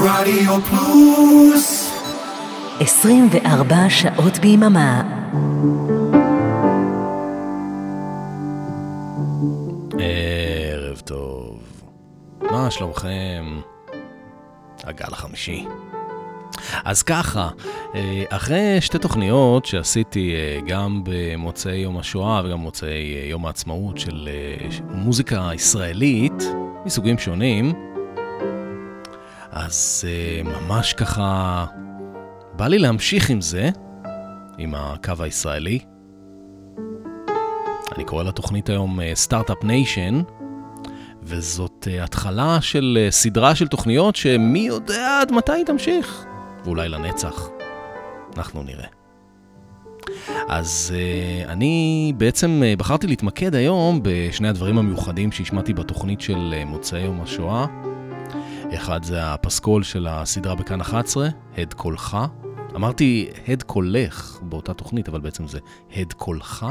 רדיו פלוס 24 שעות ביממה. ערב טוב. מה שלומכם? הגל החמישי. אז ככה, אה, אחרי שתי תוכניות שעשיתי אה, גם במוצאי יום השואה וגם במוצאי אה, יום העצמאות של מוזיקה ישראלית מסוגים שונים, אז ממש ככה בא לי להמשיך עם זה, עם הקו הישראלי. אני קורא לתוכנית היום Start-Up Nation, וזאת התחלה של סדרה של תוכניות שמי יודע עד מתי היא תמשיך. ואולי לנצח. אנחנו נראה. אז אה, אני בעצם אה, בחרתי להתמקד היום בשני הדברים המיוחדים שהשמעתי בתוכנית של אה, מוצאי יום השואה. אחד זה הפסקול של הסדרה בכאן 11, הד קולך. אמרתי הד קולך באותה תוכנית, אבל בעצם זה הד קולך.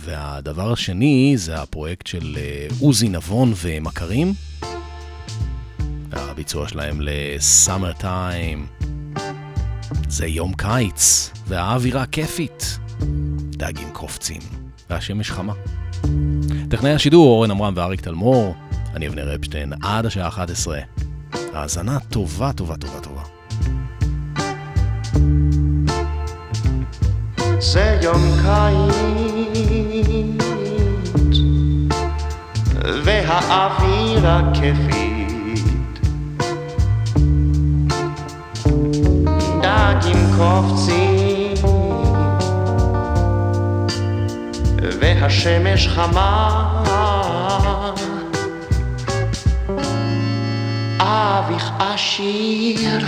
והדבר השני זה הפרויקט של עוזי נבון ומכרים. הביצוע שלהם לסאמר טיים. זה יום קיץ, והאווירה כיפית. דגים קופצים, והשמש חמה. טכנאי השידור אורן עמרם ואריק תלמור, אני אבנר אפשטיין עד השעה 11. האזנה טובה, טובה, טובה, טובה. זה יום קיץ, והאווירה כיפית. דגים קופצים והשמש חמה אביך עשיר.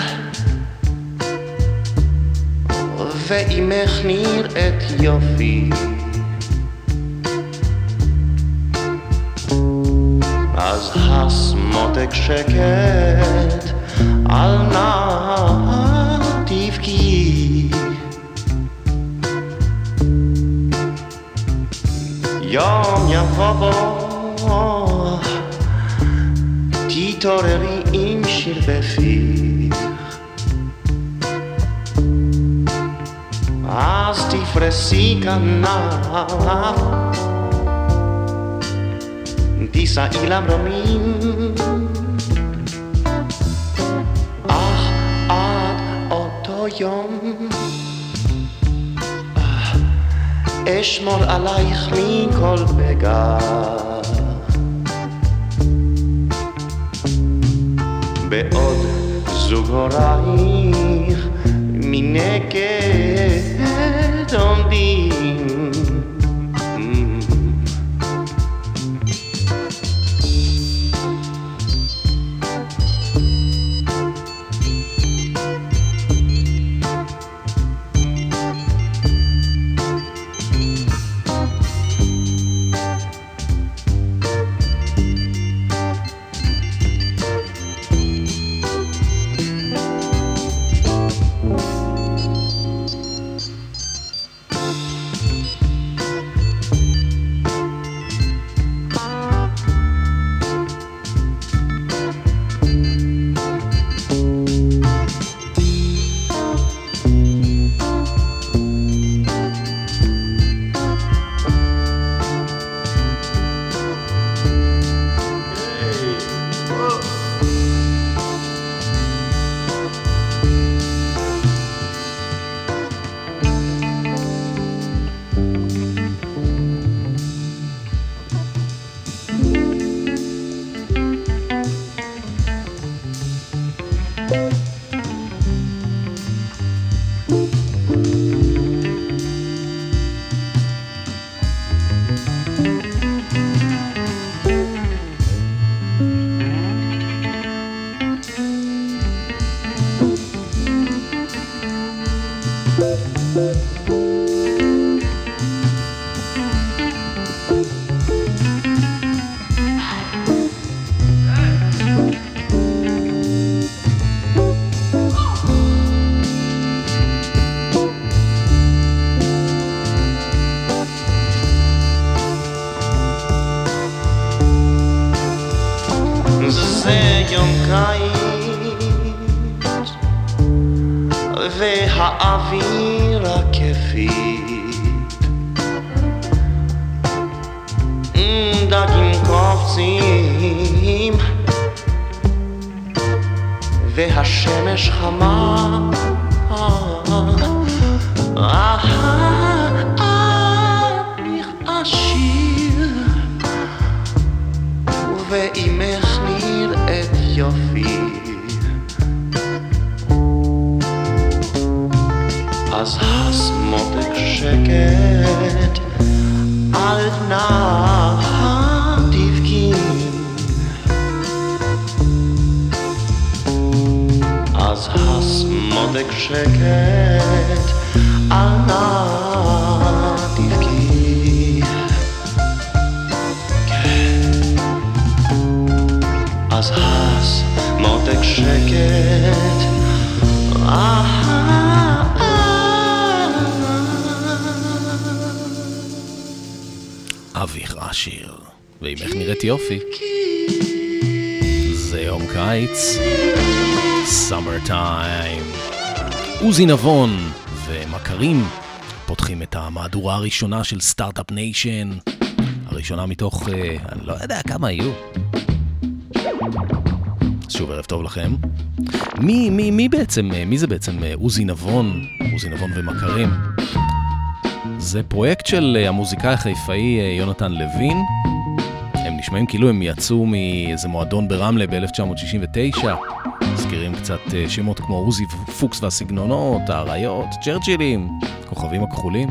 ואימך נראית יופי. אז הסמותק שקט על נהר תבכי. יום יבוא תתעוררי עם שיר בפיך אז תפרסי כנף. תישאי למרומים יום. אשמור עלייך מכל פגע בעוד זוג הורייך מנגד עומדים אביך עשיר, ואם איך נראית יופי. זה יום קיץ, summer time. עוזי נבון ומכרים פותחים את המהדורה הראשונה של Start-Up Nation, הראשונה מתוך, אה, אני לא יודע כמה יהיו. שוב ערב טוב לכם. מי, מי, מי בעצם, אה, מי זה בעצם אה, עוזי נבון, עוזי נבון ומכרים? זה פרויקט של אה, המוזיקאי החיפאי אה, יונתן לוין. הם נשמעים כאילו הם יצאו מאיזה מועדון ברמלה ב-1969. מזכירים קצת אה, שמות כמו עוזי פוקס והסגנונות, האריות, צ'רצ'ילים, כוכבים הכחולים.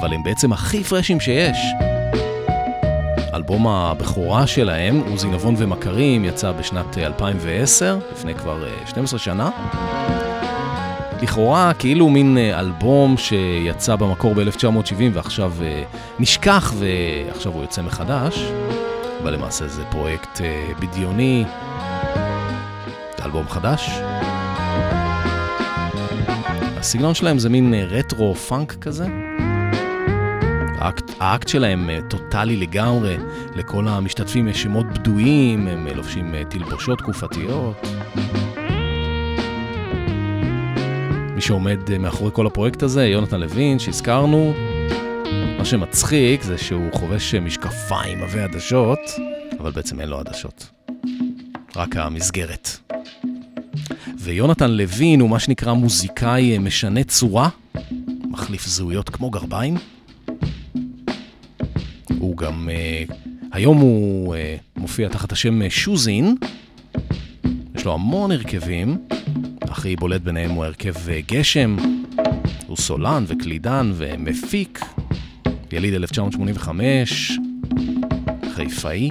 אבל הם בעצם הכי פרשים שיש. אלבום הבכורה שלהם, עוזי נבון ומכרים, יצא בשנת 2010, לפני כבר 12 שנה. לכאורה כאילו מין אלבום שיצא במקור ב-1970 ועכשיו נשכח ועכשיו הוא יוצא מחדש, אבל למעשה זה פרויקט בדיוני, אלבום חדש. הסגנון שלהם זה מין רטרו פאנק כזה. האקט, האקט שלהם טוטאלי לגמרי, לכל המשתתפים יש שמות בדויים, הם לובשים תלבושות תקופתיות. מי שעומד מאחורי כל הפרויקט הזה, יונתן לוין, שהזכרנו. מה שמצחיק זה שהוא חובש משקפיים עבי עדשות, אבל בעצם אין לו עדשות. רק המסגרת. ויונתן לוין הוא מה שנקרא מוזיקאי משנה צורה, מחליף זהויות כמו גרביים. הוא גם, היום הוא מופיע תחת השם שוזין, יש לו המון הרכבים, הכי בולט ביניהם הוא הרכב גשם, הוא סולן וקלידן ומפיק, יליד 1985, חיפאי.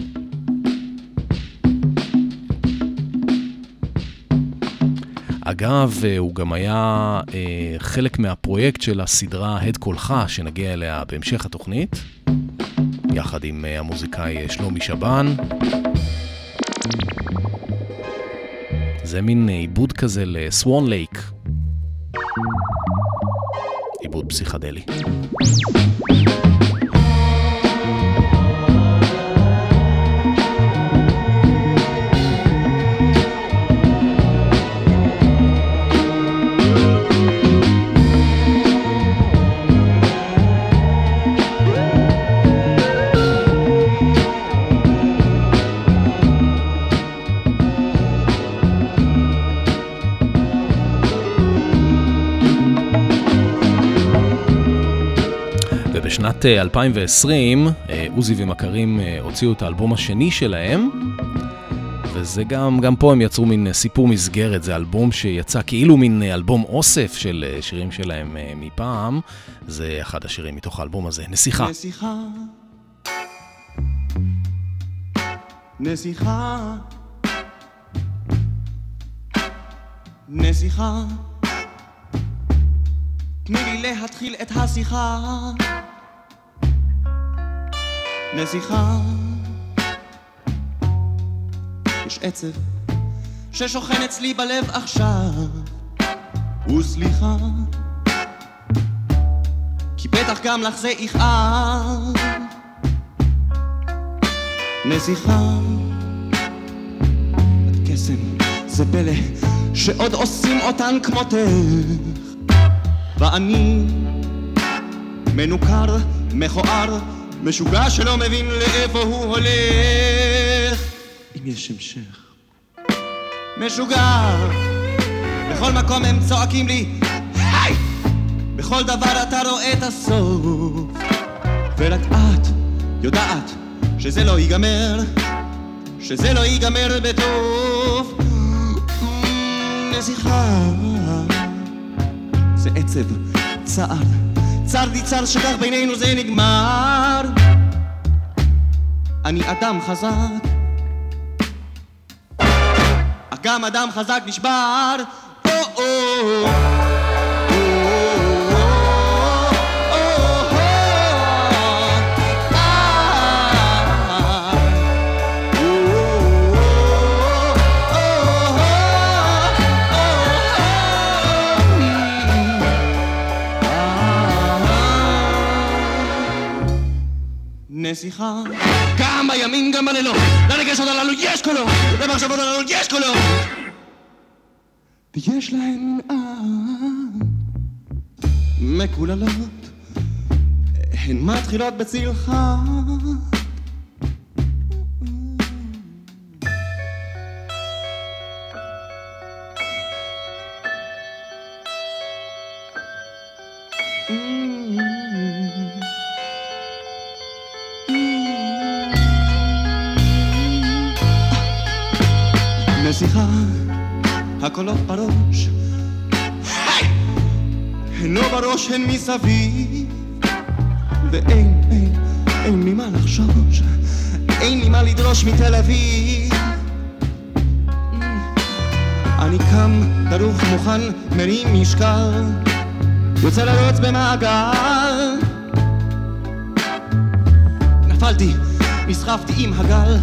אגב, הוא גם היה אה, חלק מהפרויקט של הסדרה הד קולך, שנגיע אליה בהמשך התוכנית, יחד עם אה, המוזיקאי שלומי שבן. זה מין עיבוד כזה לסוואן לייק. עיבוד פסיכדלי. בשנת 2020 עוזי ומכרים הוציאו את האלבום השני שלהם וזה גם, גם פה הם יצרו מין סיפור מסגרת, זה אלבום שיצא כאילו מין אלבום אוסף של שירים שלהם מפעם, זה אחד השירים מתוך האלבום הזה, נסיכה. נסיכה. נסיכה. נסיכה. תני לי להתחיל את השיחה נסיכה יש עצב ששוכן אצלי בלב עכשיו וסליחה כי בטח גם לך זה יכאב. נסיכה את קסם זה פלא שעוד עושים אותן כמותך. ואני מנוכר, מכוער, משוגע שלא מבין לאיפה הוא הולך. אם יש המשך. משוגע, בכל מקום הם צועקים לי, היי! בכל דבר אתה רואה את הסוף. ורק את יודעת שזה לא ייגמר, שזה לא ייגמר בטוב. נסיכה, זה עצב, צער, צר לי צר שכך בינינו זה נגמר. אני אדם חזק, אך גם אדם חזק נשבר. או-או. נסיכה. גם בימים גם בלילות. לרגשות הללו יש קולות למחשבות הללו יש קולות ויש מנהג מקוללות. הן מתחילות חד הקולות בראש! הן לא בראש, הן מסביב, ואין, אין, אין לי מה לחשוש, אין לי מה לדרוש מתל אביב. אני קם, דרוך, מוכן, מרים משקל, יוצא לרוץ במעגל. נפלתי, נסחפתי עם הגל,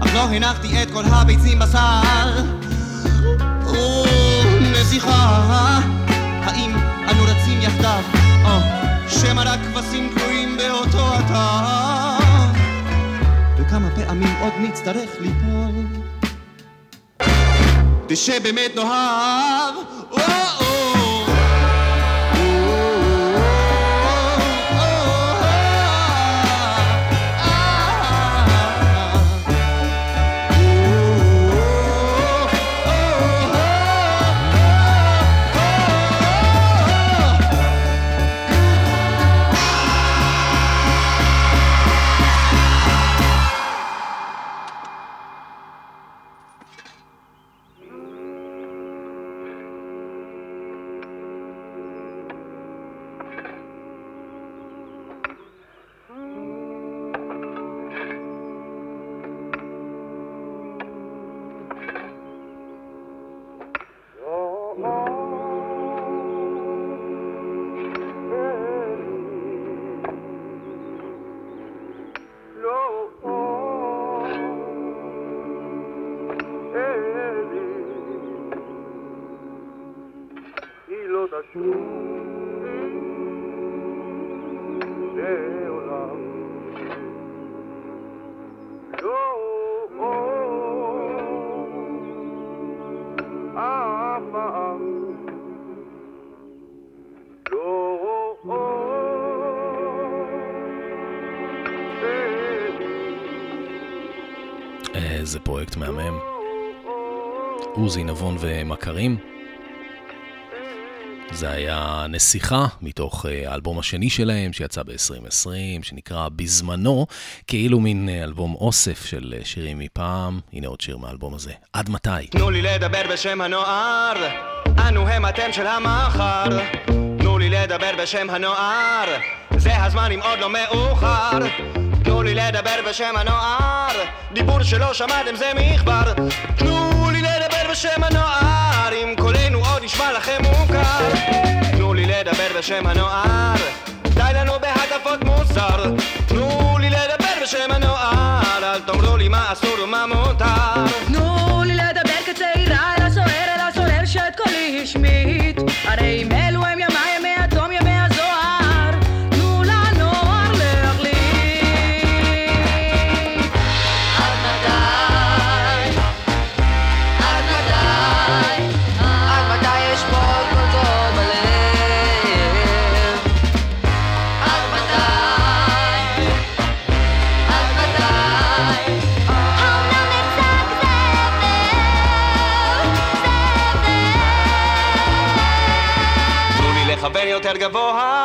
אך לא הנחתי את כל הביצים בסל. נסיכה, האם אנו רצים יחדיו, או שמא רק כבשים תלויים באותו אתר? וכמה פעמים עוד נצטרך ליפול? דשא באמת נאהב, או-או נבון ומכרים. זה היה נסיכה מתוך אה, האלבום השני שלהם שיצא ב-2020, שנקרא בזמנו, כאילו מין אה, אלבום אוסף של אה, שירים מפעם. הנה עוד שיר מהאלבום הזה. עד מתי? תנו לי לדבר בשם הנוער, אנו הם אתם של המחר. תנו לי לדבר בשם הנוער, זה הזמן אם עוד לא מאוחר. תנו לי לדבר בשם הנוער, דיבור שלא שמעתם זה מכבר. תנו בשם הנוער, אם קולנו עוד נשמע לכם מוכר. תנו לי לדבר בשם הנוער, די לנו בהטפות מוסר. תנו לי לדבר בשם הנוער, אל תאמרו לי מה אסור ומה מותר. גבוה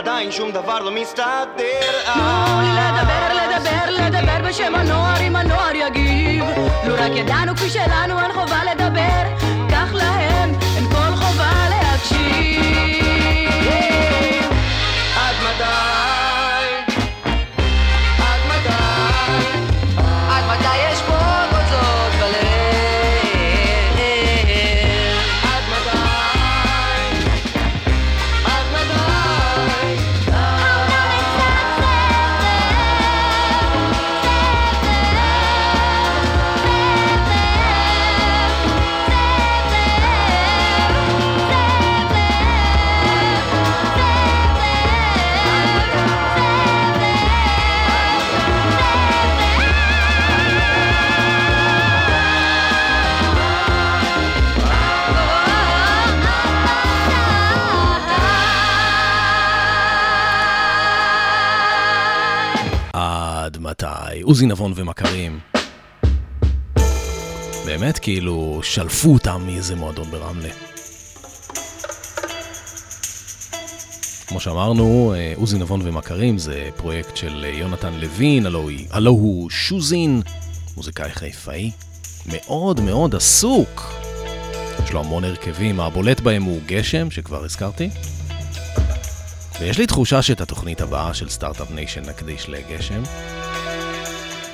עדיין שום דבר לא מסתדר. תנו לי לדבר, לדבר, לדבר בשם הנוער אם הנוער יגיב. לו רק ידענו כפי שלנו אין חובה עוזי נבון ומכרים. באמת, כאילו, שלפו אותם מאיזה מועדון ברמלה. כמו שאמרנו, אה, עוזי נבון ומכרים זה פרויקט של אה, יונתן לוין, הלו, הוא שוזין, מוזיקאי חיפאי, מאוד מאוד עסוק. יש לו המון הרכבים, הבולט בהם הוא גשם, שכבר הזכרתי. ויש לי תחושה שאת התוכנית הבאה של Start-Up Nation נקדיש לגשם.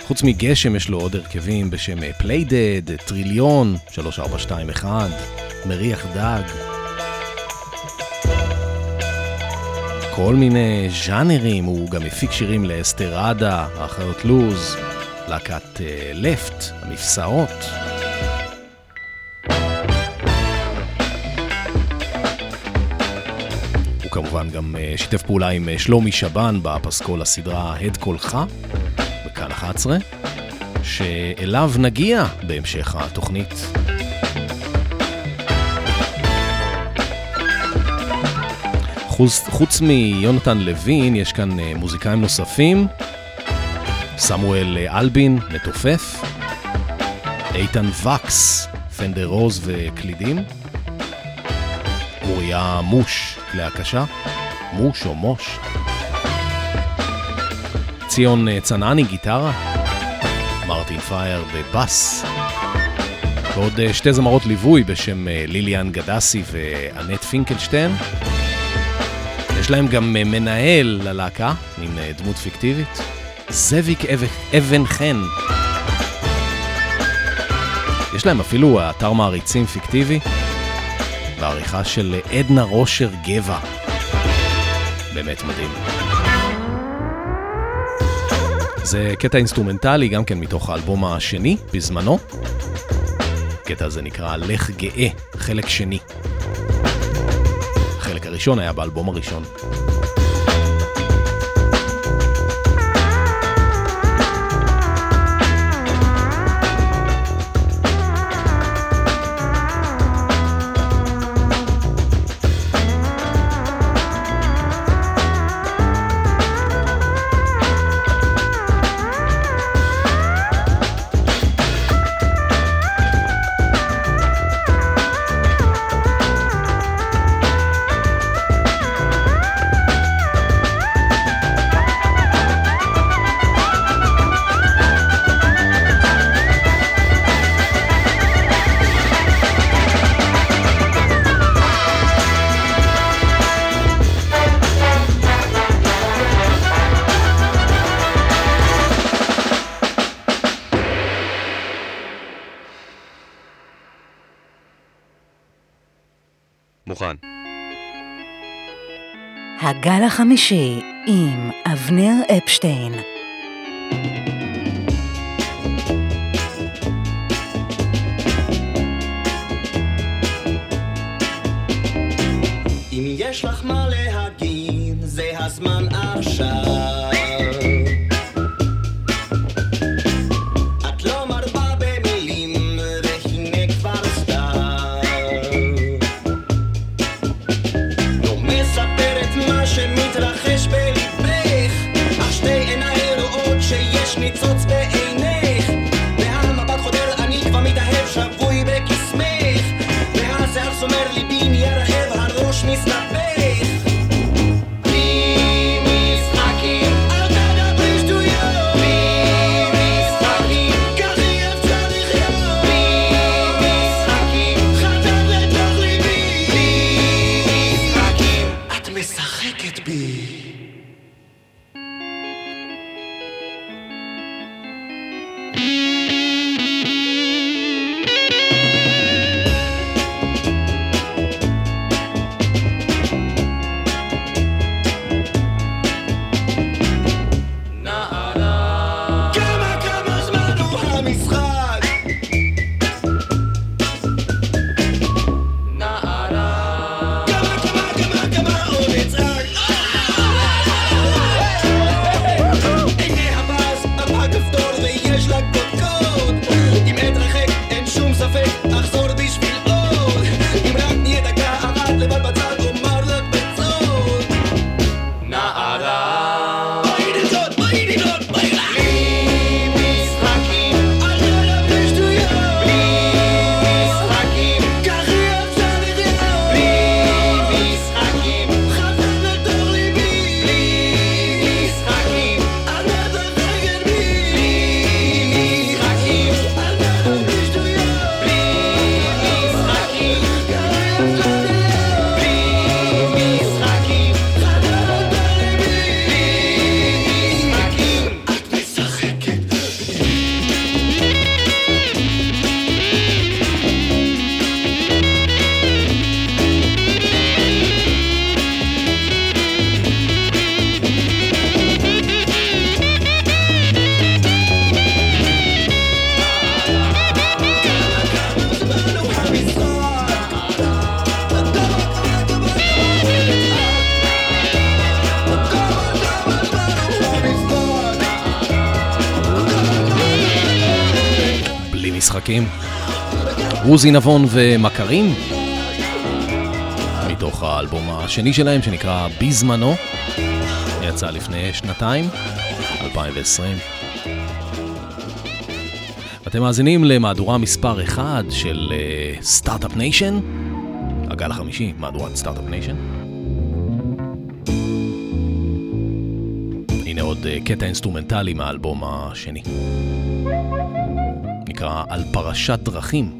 חוץ מגשם יש לו עוד הרכבים בשם פליידד, טריליון, 3421, מריח דג. כל מיני ז'אנרים, הוא גם הפיק שירים לאסתר רדה, האחיות לוז, להקת אה, לפט, המפשעות. כמובן גם אה, שיתף פעולה עם אה, שלומי שבן בפסקול הסדרה הד קולך, בכאן 11, שאליו נגיע בהמשך התוכנית. חוץ, חוץ מיונתן לוין, יש כאן אה, מוזיקאים נוספים, סמואל אה, אלבין, מתופף, איתן וקס, פנדר רוז וקלידים, אוריה מוש, כלי הקשה, מוש או מוש, ציון אה, צנעני, גיטרה, מרטין פייר בבאס, ועוד אה, שתי זמרות ליווי בשם אה, ליליאן גדסי ואנט פינקלשטיין. יש להם גם מנהל ללהקה, אה, דמות פיקטיבית, זאביק אב- אבן חן. יש להם אפילו אתר מעריצים פיקטיבי, בעריכה של עדנה רושר גבע. באמת מדהים. זה קטע אינסטרומנטלי גם כן מתוך האלבום השני, בזמנו. הקטע הזה נקרא לך גאה, חלק שני. החלק הראשון היה באלבום הראשון. הגל החמישי עם אבנר אפשטיין. אם יש לך מה להגיד, זה הזמן עכשיו. עוזי נבון ומכרים, מתוך האלבום השני שלהם שנקרא בזמנו, יצא לפני שנתיים, 2020. אתם מאזינים למהדורה מספר 1 של Start-Up אה, Nation, הגל החמישי, מהדורת Start-Up Nation. הנה עוד אה, קטע אינסטרומנטלי מהאלבום השני. נקרא על פרשת דרכים.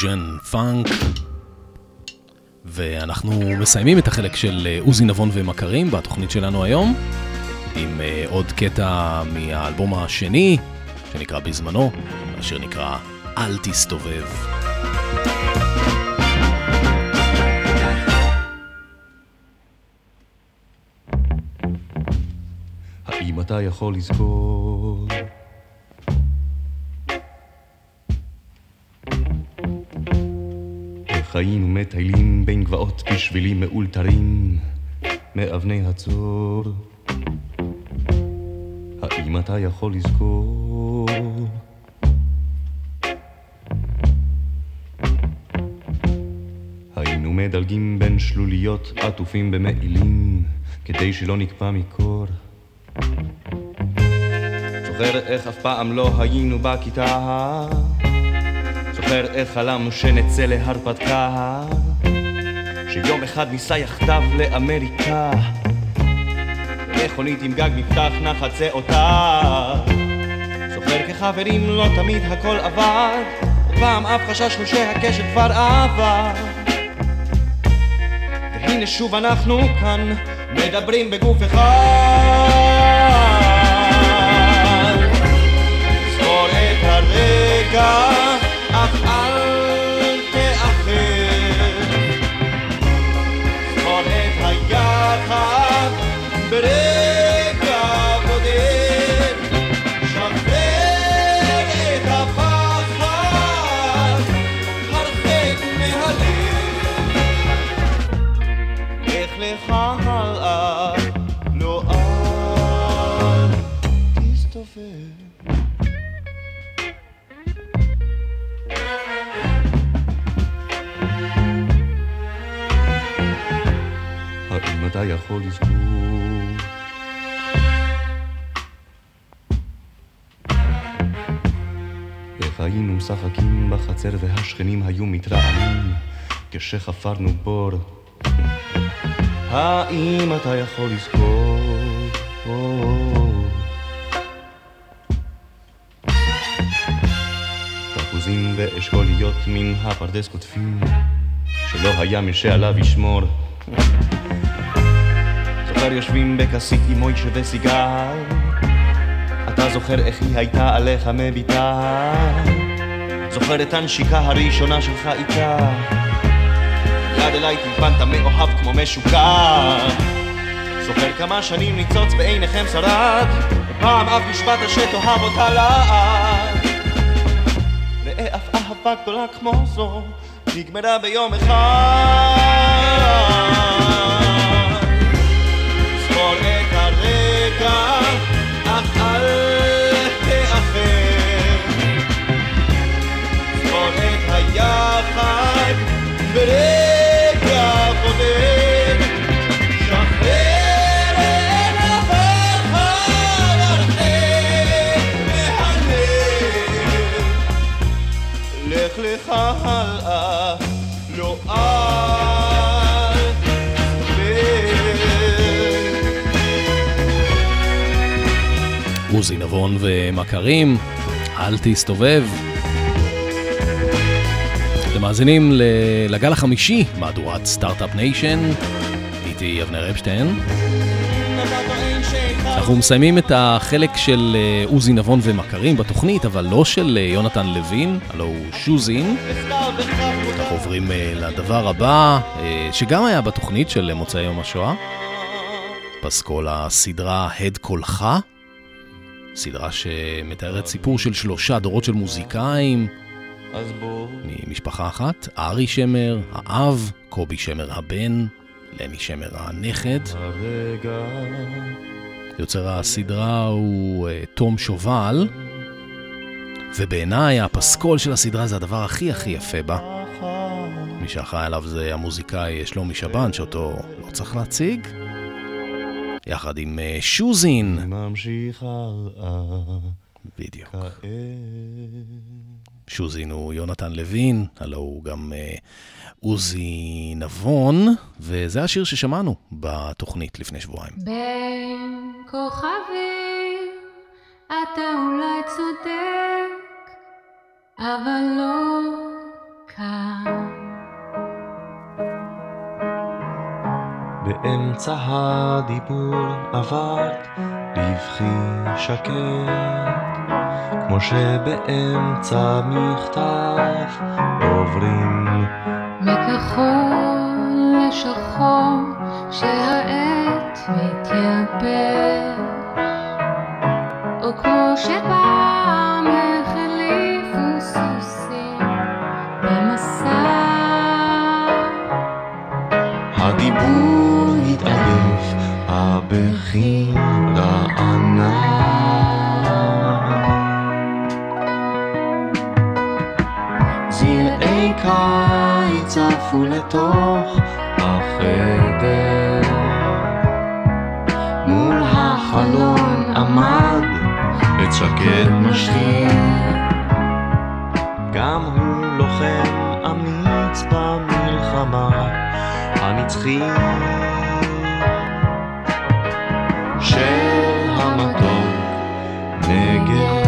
פיוז'ן, פאנק. ואנחנו מסיימים את החלק של אה, עוזי נבון ומכרים בתוכנית שלנו היום, עם אה, עוד קטע מהאלבום השני, שנקרא בזמנו, אשר נקרא אל תסתובב. האם אתה יכול לזכור היינו מטיילים בין גבעות בשבילים מאולתרים מאבני הצור. האם אתה יכול לזכור? היינו מדלגים בין שלוליות עטופים במעילים כדי שלא נקפא מקור. זוכר איך אף פעם לא היינו בכיתה זוכר איך חלמנו שנצא להרפתקה שיום אחד ניסע יחדיו לאמריקה. מכונית עם גג מפתח נחצה אותה. זוכר כחברים לא תמיד הכל עבד. פעם אף חששנו שהקשת כבר עבר והנה שוב אנחנו כאן מדברים בגוף אחד. זכור את הרגע אך אל תאחר. זכור את היחד ברגע יכול לזכור. איך היינו משחקים בחצר והשכנים היו מתרעמים כשחפרנו בור. האם אתה יכול לזכור? תפוזים ואשכוליות מן הפרדס קוטפים שלא היה מי שעליו ישמור זוכר יושבים בכסית עם מוישה וסיגר אתה זוכר איך היא הייתה עליך מביטה? זוכר את הנשיקה הראשונה שלך איתה? יד אליי טלפנת מאוהב כמו משוקע זוכר כמה שנים ניצוץ בעיניכם שרד? ופעם אף משפט שתאהב אותה לעד. ראה אף אהבה גדולה כמו זו נגמרה ביום אחד הרגע אך אל תאחר. זכור את היחד ברגע עוזי נבון ומכרים, אל תסתובב. אתם מאזינים לגל החמישי, מהדורת Start-Up Nation, איתי אבנר אפשטיין. אנחנו מסיימים את החלק של אה, עוזי נבון ומכרים בתוכנית, אבל לא של אה, יונתן לוין, הלו הוא שוזין. אנחנו עוברים אה, לדבר הבא, שגם היה בתוכנית של מוצאי יום השואה. פסקול הסדרה הד קולך, סדרה שמתארת סיפור של שלושה דורות של מוזיקאים אז ממשפחה אחת, ארי שמר, האב, קובי שמר הבן, לני שמר הנכד. הרגע יוצר הסדרה הוא uh, תום שובל, ובעיניי הפסקול של הסדרה זה הדבר הכי הכי יפה בה. מי שאחראי עליו זה המוזיקאי שלומי שבן, שאותו לא צריך להציג. יחד עם uh, שוזין, ממשיך הלאה בדיוק. שוזין הוא יונתן לוין, הלו הוא גם uh, עוזי נבון, וזה השיר ששמענו בתוכנית לפני שבועיים. בין כוכבים אתה אולי צודק, אבל לא כאן. באמצע הדיבור עברת בבכי שקט, כמו שבאמצע מכתב עוברים. מכחול לשחור כשהעת מתייבש או כמו שפעם החליפו סוסים במסע. הדיבור הבכי רענן. זרעי קיץ עפו לתוך החדר. מול החלון עמד עץ שקד משחיר. גם הוא לוחם אמיץ במלחמה הנצחית again.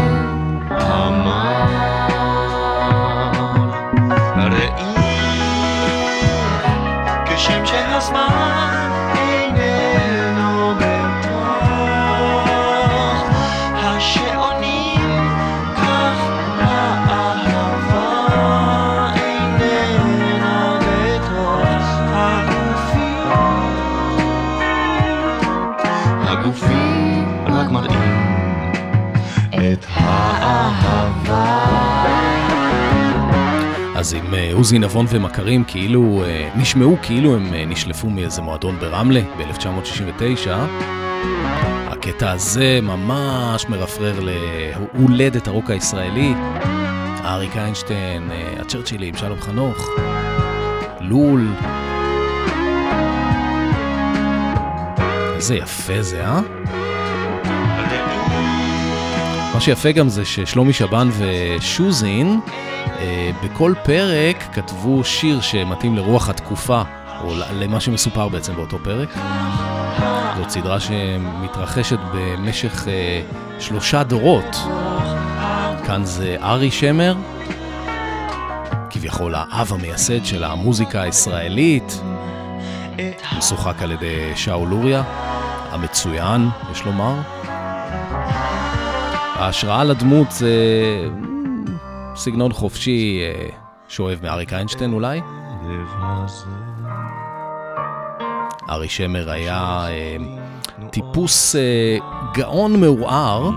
עוזי נבון ומכרים כאילו, אה, נשמעו כאילו הם אה, נשלפו מאיזה מועדון ברמלה ב-1969. הקטע הזה ממש מרפרר להולדת הרוק הישראלי. אריק איינשטיין, אה, הצ'רצ'ילים, שלום חנוך, לול. איזה יפה זה, אה? מה שיפה גם זה ששלומי שבן ושוזין אה, בכל פרק כתבו שיר שמתאים לרוח התקופה, או למה שמסופר בעצם באותו פרק. זאת סדרה שמתרחשת במשך אה, שלושה דורות. כאן זה ארי שמר, כביכול האב המייסד של המוזיקה הישראלית, משוחק על ידי שאול לוריה, המצוין, יש לומר. ההשראה לדמות זה סגנון חופשי אה, שואב מאריק איינשטיין אולי. ארי שמר היה אה, טיפוס אה, גאון מעורער,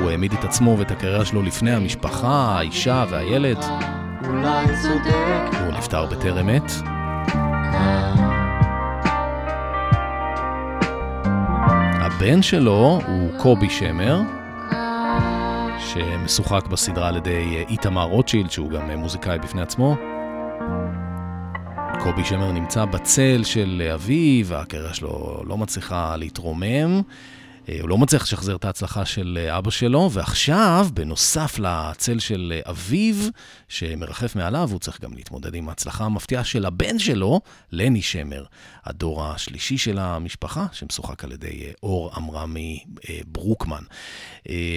הוא העמיד את עצמו ואת הקריירה שלו לפני המשפחה, האישה והילד. אולי צודק הוא נפטר בטרם עת. הבן שלו הוא קובי שמר, שמשוחק בסדרה על ידי אה, איתמר רוטשילד, שהוא גם אה, מוזיקאי בפני עצמו. קובי שמר נמצא בצל של אה, אביו, והקריירה שלו לא מצליחה להתרומם. אה, הוא לא מצליח לשחזר את ההצלחה של אה, אבא שלו, ועכשיו, בנוסף לצל של אה, אביו, שמרחף מעליו, הוא צריך גם להתמודד עם ההצלחה המפתיעה של הבן שלו, לני שמר, הדור השלישי של המשפחה, שמשוחק על ידי אור עמרמי ברוקמן.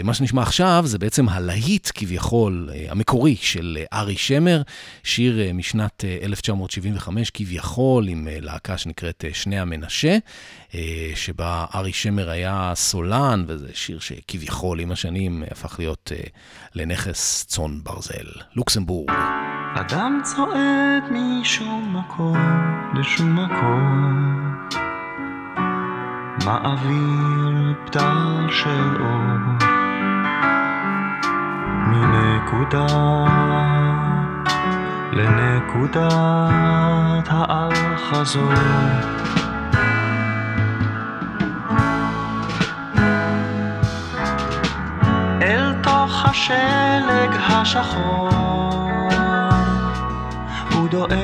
מה שנשמע עכשיו זה בעצם הלהיט כביכול המקורי של ארי שמר, שיר משנת אה, 1975 כביכול עם להקה שנקראת שני המנשה, שבה ארי שמר היה סולן, וזה שיר שכביכול עם השנים הפך להיות אה, לנכס צאן ברזל. לוקסמבורג. אדם צועד משום מקום לשום מקום מעביר פתל של אור מנקודה לנקודת האל-חזור אל השלג השחור. הוא דועך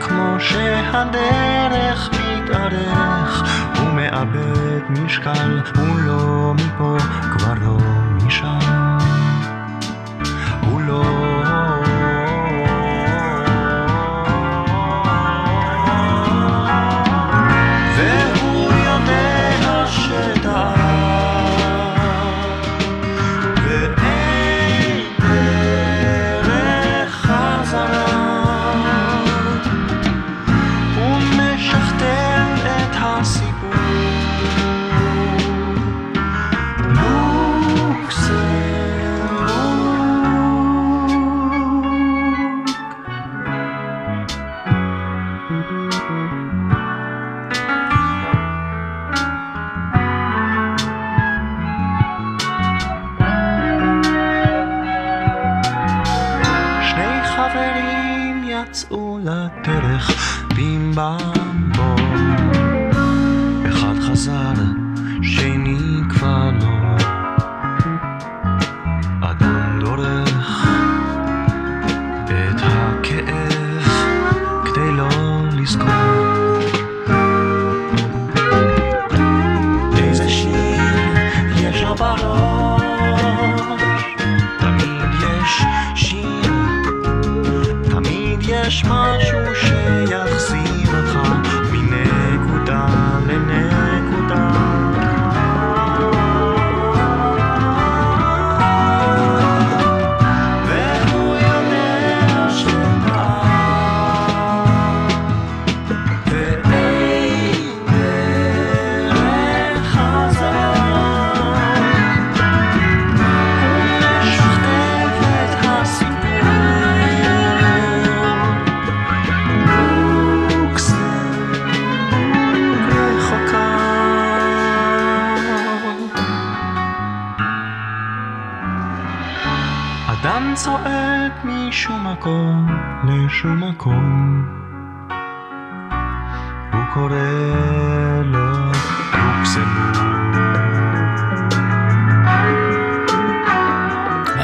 כמו שהדרך מתארך. הוא מאבד משקל הוא לא מפה כבר לא משם לדרך בים במבו אחד חזר, לשום מקום הוא קורא לו לוקסמבורג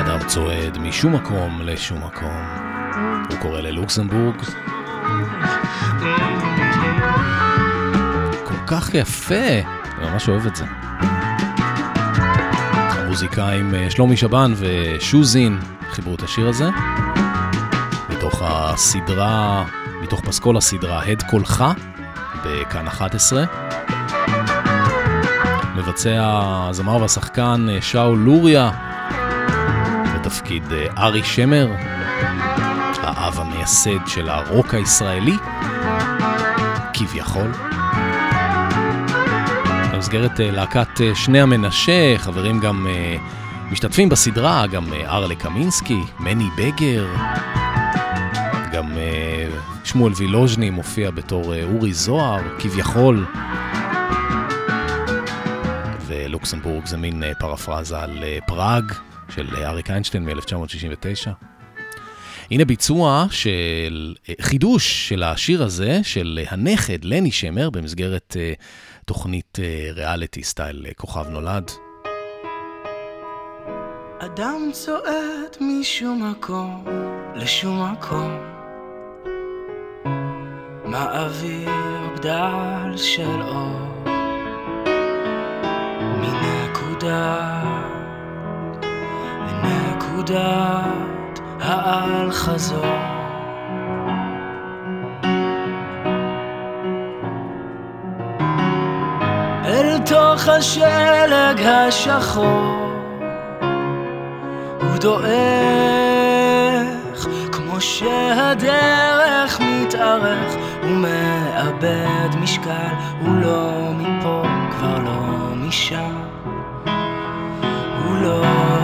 אדם צועד משום מקום לשום מקום. הוא קורא ללוקסמבורג. כל כך יפה, אני ממש אוהב את זה. המוזיקאים אה, שלומי שבן ושוזין חיברו את השיר הזה. הסדרה, מתוך פסקול הסדרה הד קולך בכאן 11. מבצע הזמר והשחקן אה, שאול לוריה בתפקיד אה, ארי שמר, האב המייסד של הרוק הישראלי, כביכול. במסגרת אה, להקת שני המנשה, חברים גם משתתפים בסדרה, גם ארלה קמינסקי, מני בגר, גם אה, שמואל וילוז'ני מופיע בתור אה, אורי זוהר, כביכול. ולוקסמבורג זה מין אה, פרפרזה על פראג של אריק איינשטיין מ-1969. הנה ביצוע של חידוש של השיר הזה, של הנכד לני שמר, במסגרת תוכנית ריאליטי סטייל כוכב נולד. אדם צועד משום מקום לשום מקום מעביר בדל של אור מנקודה לנקודת האל חזור. אל תוך השלג השחור הוא דועך כמו שהדרך מתארך הוא מאבד משקל הוא לא מפה כבר לא משם. הוא לא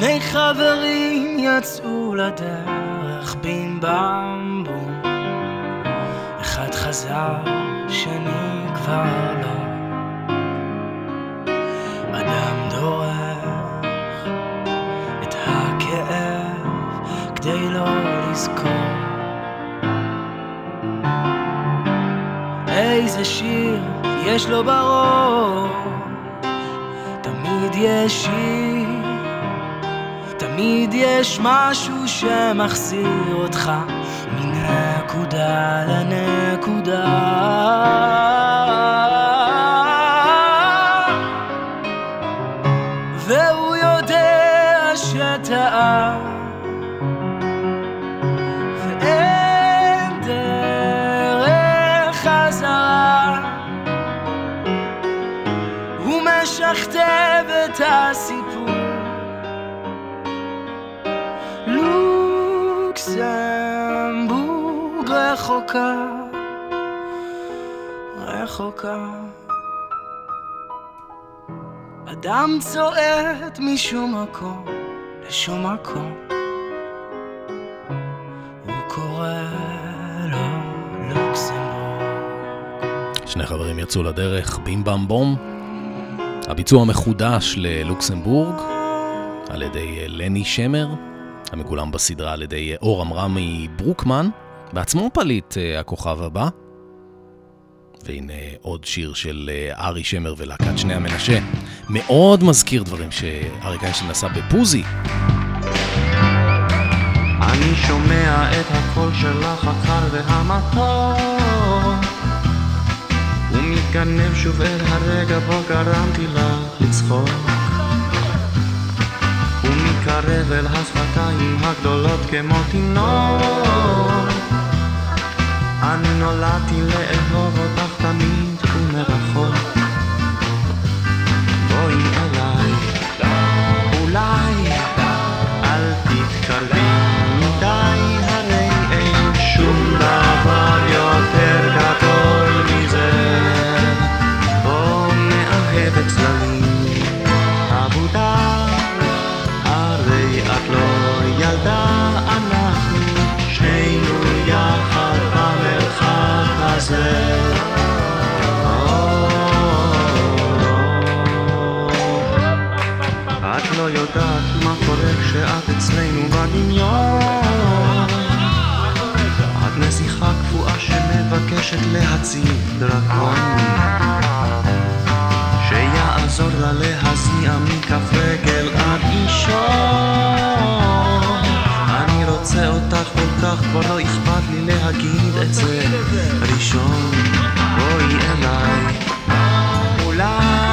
שני חברים יצאו לדרך בים במבום אחד חזר, שני כבר לא. אדם דורך את הכאב כדי לא לזכור. איזה שיר יש לו בראש? תמיד יש שיר תמיד יש משהו שמחזיר אותך מנקודה לנקודה. רחוקה. אדם צועד משום מקום לשום מקום. הוא קורא לו לוקסמבורג. שני חברים יצאו לדרך, בים במ בום. הביצוע מחודש ללוקסמבורג על ידי לני שמר, המגולם בסדרה על ידי אור אמרמי ברוקמן, בעצמו פליט אה, הכוכב הבא. והנה עוד שיר של ארי שמר ולהקת שני המנשה. מאוד מזכיר דברים שאריק איינשטיין עשה בפוזי. אני שומע את הקול שלך הקר והמתוק ומתגנב שוב אל הרגע בו גרמתי לך לצחוק ומתקרב אל השפתיים הגדולות כמו תינוק אני נולדתי לאהוב אותך בדמיון את נסיכה קפואה שמבקשת להציב דרקון. שיעזור לה להזיע מכף רגל עד אישון אני רוצה אותך כל כך כבר לא אכפת לי להגיד את זה ראשון. בואי אליי. אולי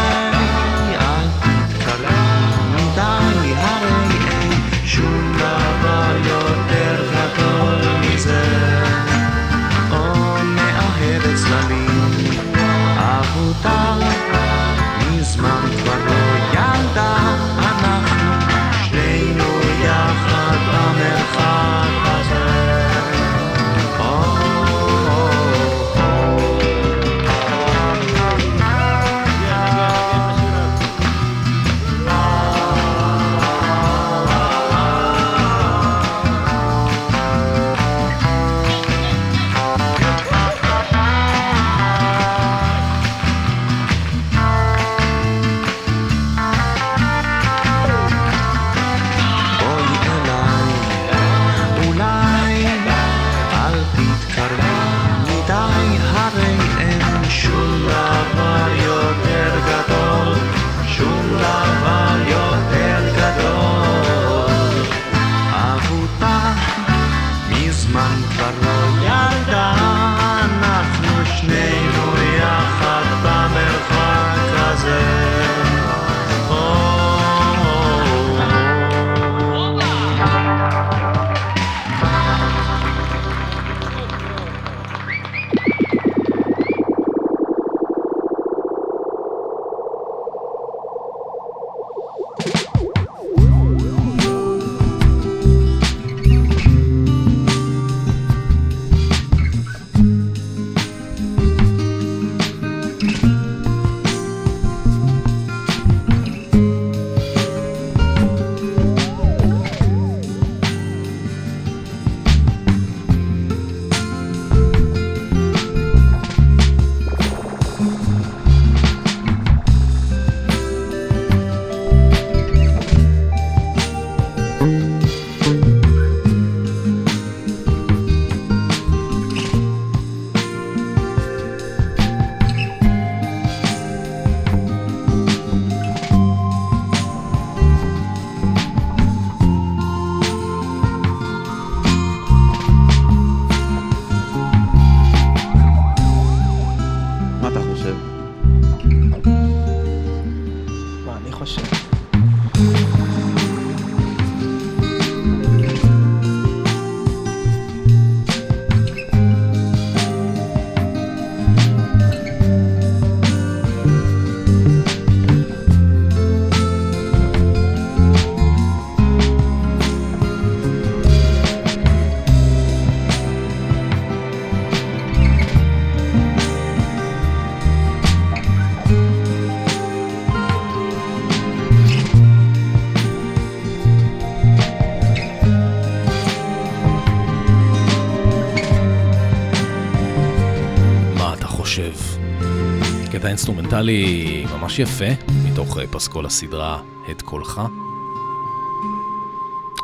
קטע אינסטרומנטלי ממש יפה, מתוך אה, פסקול הסדרה "הד קולך".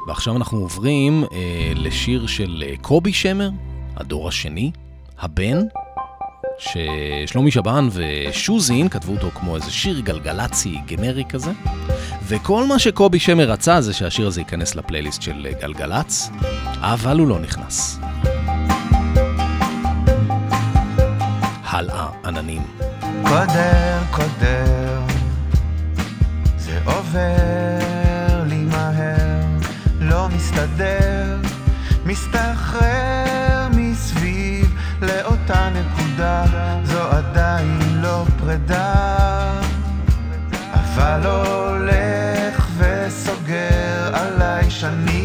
ועכשיו אנחנו עוברים אה, לשיר של אה, קובי שמר, הדור השני, הבן, ששלומי שבן ושוזין כתבו אותו כמו איזה שיר גלגלצי גנרי כזה, וכל מה שקובי שמר רצה זה שהשיר הזה ייכנס לפלייליסט של אה, גלגלצ, אבל הוא לא נכנס. הלאה, עננים. קודר, קודר, זה עובר לי מהר, לא מסתדר, מסתחרר מסביב לאותה נקודה, זו עדיין לא פרידה, אבל הולך וסוגר עליי שנים,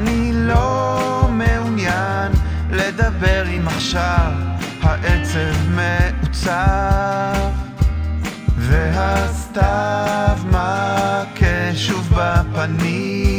אני לא מעוניין לדבר עם עכשיו, העצב מעוצב, והסתיו מכה שוב בפנים,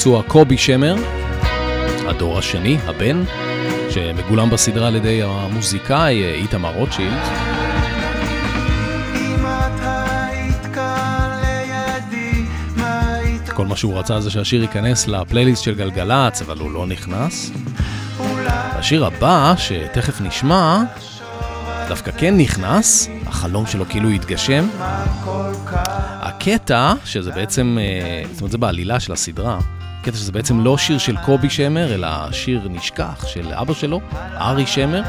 בביצוע קובי שמר, הדור השני, הבן, שמגולם בסדרה על ידי המוזיקאי אה, איתמר רוטשילד. כל מה שהוא רצה זה שהשיר ייכנס לפלייליסט של גלגלצ, אבל הוא לא נכנס. השיר הבא, שתכף נשמע, דווקא כן נכנס, החלום שלו כאילו התגשם. הקטע, שזה בעצם, אה, זאת אומרת זה בעלילה של הסדרה, קטע שזה בעצם לא שיר של קובי שמר, אלא שיר נשכח של אבא שלו, ארי שמר,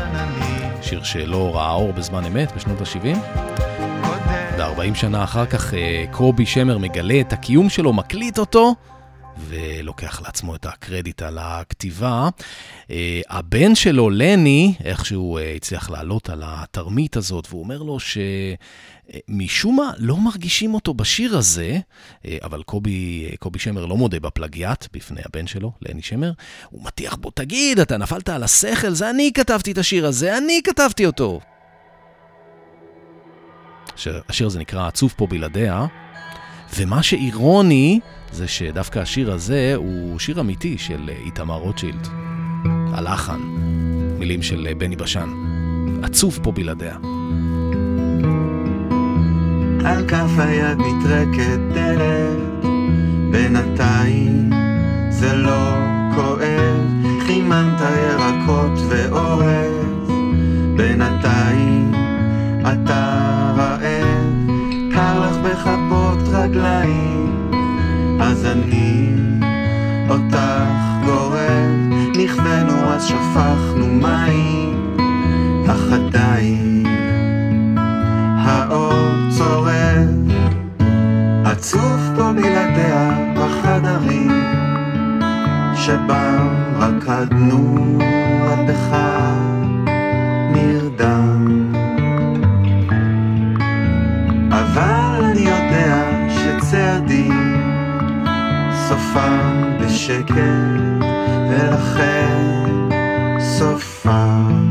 שיר שלא ראה אור בזמן אמת בשנות ה-70. ו-40 שנה אחר כך אה, קובי שמר מגלה את הקיום שלו, מקליט אותו, ולוקח לעצמו את הקרדיט על הכתיבה. אה, הבן שלו, לני, איכשהו אה, הצליח לעלות על התרמית הזאת, והוא אומר לו שמשום מה לא מרגישים אותו בשיר הזה, אה, אבל קובי, אה, קובי שמר לא מודה בפלגיאט בפני הבן שלו, לני שמר. הוא מטיח בו, תגיד, אתה נפלת על השכל, זה אני כתבתי את השיר הזה, אני כתבתי אותו. השיר הזה נקרא עצוב פה בלעדיה, ומה שאירוני זה שדווקא השיר הזה הוא שיר אמיתי של איתמר רוטשילד. הלחן, מילים של בני בשן. עצוב פה בלעדיה. על כף היד נטרקת דלת, בינתיים זה לא כואב, חיממת ירקות ואורז, בינתיים אתה רעב, קר לך בכפות רגליים, אז אני אותך גורב, נכוונו אז שפכנו מים, אך עדיין האור צורב, עצוב פה בלעדיה בחדרים, שבם רקדנו סופם בשקט, ולכן סופם.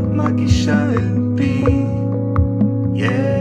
מגישה אל פי ירקות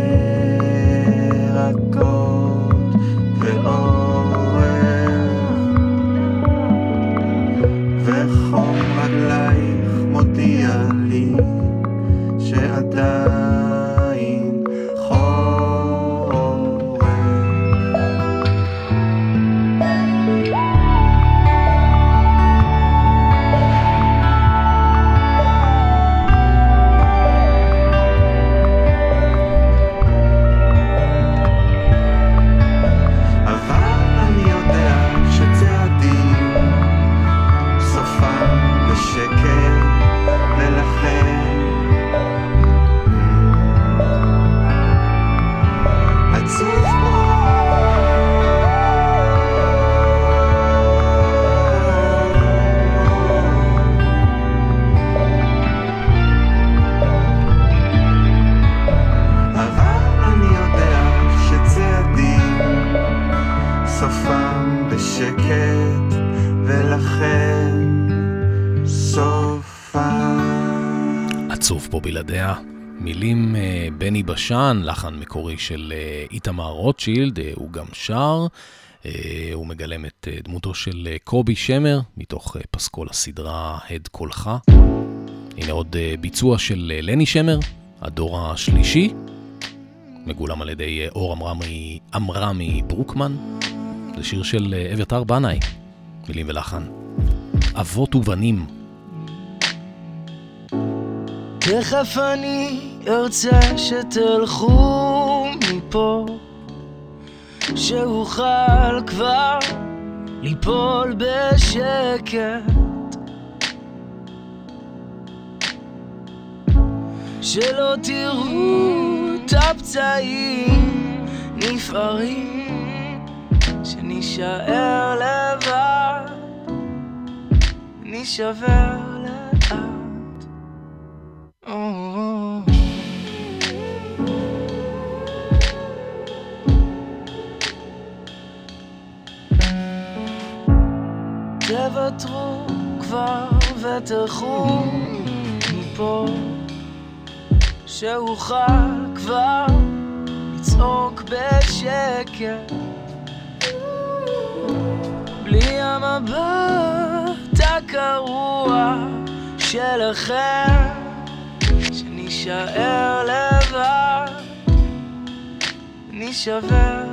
בני בשן, לחן מקורי של אה, איתמר רוטשילד, אה, הוא גם שר. אה, הוא מגלם את דמותו של קובי שמר, מתוך פסקול הסדרה הד קולך. הנה עוד ביצוע של לני שמר, הדור השלישי, מגולם על ידי אור עמרמי, עמרמי ברוקמן. זה שיר של אביתר בנאי, מילים ולחן. אבות ובנים. תכף אני ארצה שתלכו מפה, שאוכל כבר ליפול בשקט. שלא תראו את הפצעים נפערים, שנישאר לבד, נישבר תוותרו כבר ותלכו מפה. שאוכל כבר לצעוק בשקט בלי המבט הקרוע שלכם שנישאר לבד. נישבר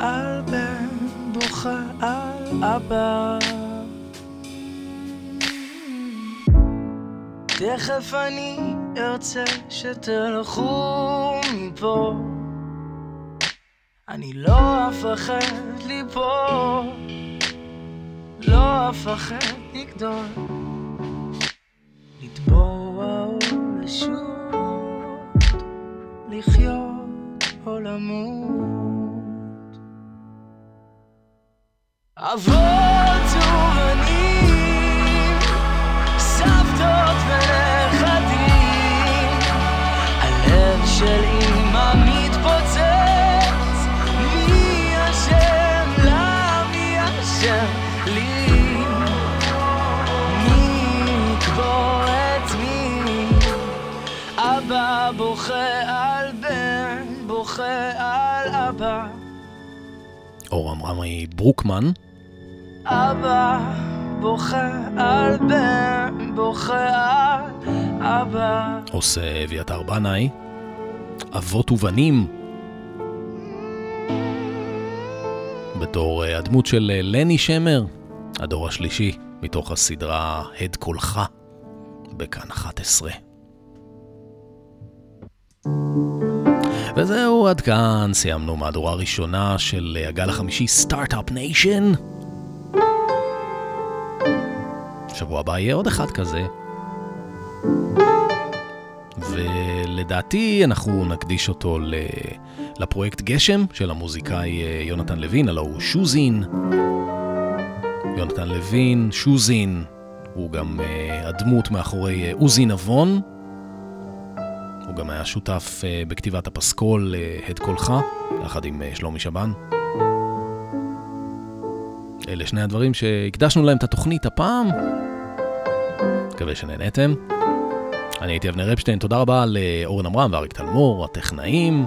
על בן, בוכה על אבא. תכף אני ארצה שתלכו מפה. אני לא אפחד ליפול, לא אפחד לגדול, לטבוע או לחיות או. אבות ובנים, סבתות ונכדים, הלב של אמא מתפוצץ, מי אשם לה, מי אשם לי? מי יקבור את מי? אבא בוכה על בן, בוכה על אבא. אור עמרמי ברוקמן, אבא בוכה על בן, בוכה על אבא. עושה אביתר בנאי, אבות ובנים, בתור אה, הדמות של אה, לני שמר, הדור השלישי, מתוך הסדרה הד קולך, בכאן 11. וזהו, עד כאן סיימנו מהדורה ראשונה של אה, הגל החמישי Start-Up Nation. שבוע הבא יהיה עוד אחד כזה. ולדעתי אנחנו נקדיש אותו. לפרויקט גשם של המוזיקאי אה, יונתן לוין, הלו הוא שוזין. יונתן לוין, שוזין, הוא גם uh, הדמות מאחורי עוזי נבון. הוא גם היה שותף בכתיבת הפסקול הד קולך, יחד עם שלומי שבן. אלה שני הדברים שהקדשנו להם את התוכנית הפעם. מקווה שנהנתם. אני הייתי אבנר אפשטיין, תודה רבה לאורן עמרם ואריק תלמור, הטכנאים.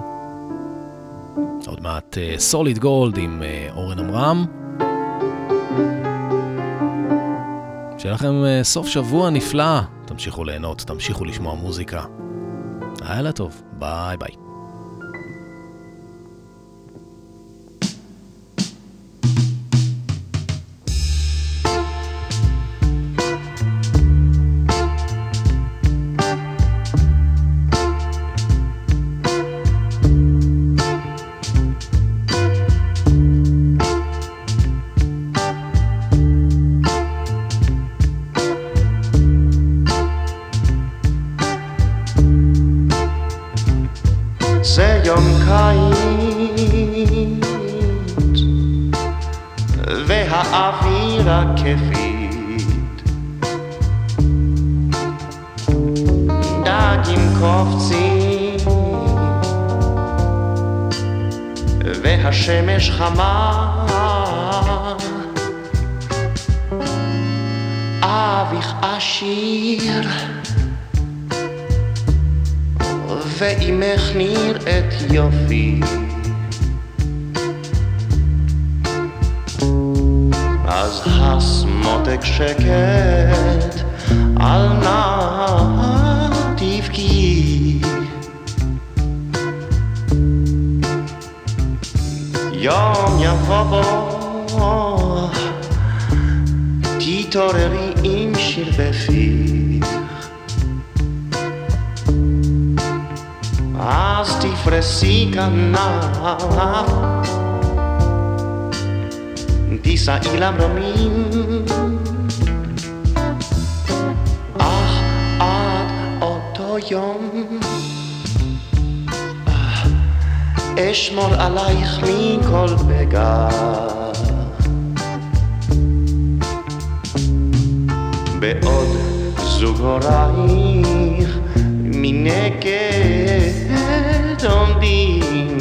עוד מעט סוליד uh, גולד עם uh, אורן עמרם. שיהיה לכם uh, סוף שבוע נפלא, תמשיכו ליהנות, תמשיכו לשמוע מוזיקה. לילה טוב, ביי ביי. כנף תישאי למרומים אך עד אותו יום אשמור עלייך מכל בגד בעוד זוג הורייך מנגד עומדים זה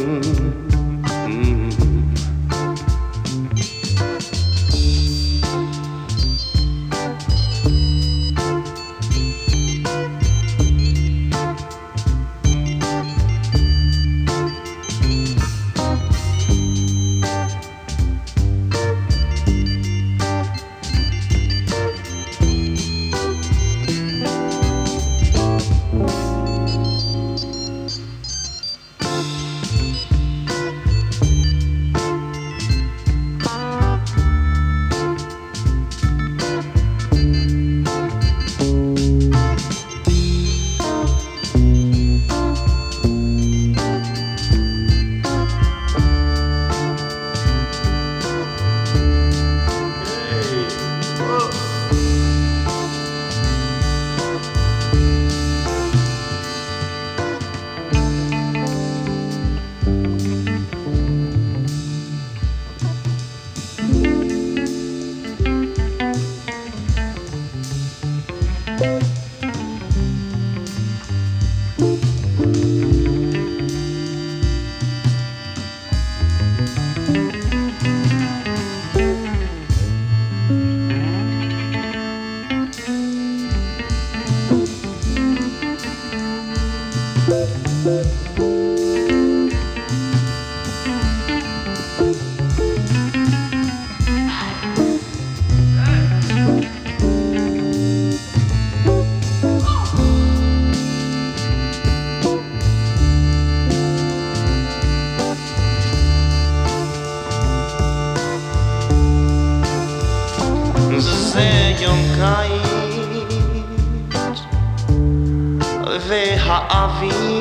I'll.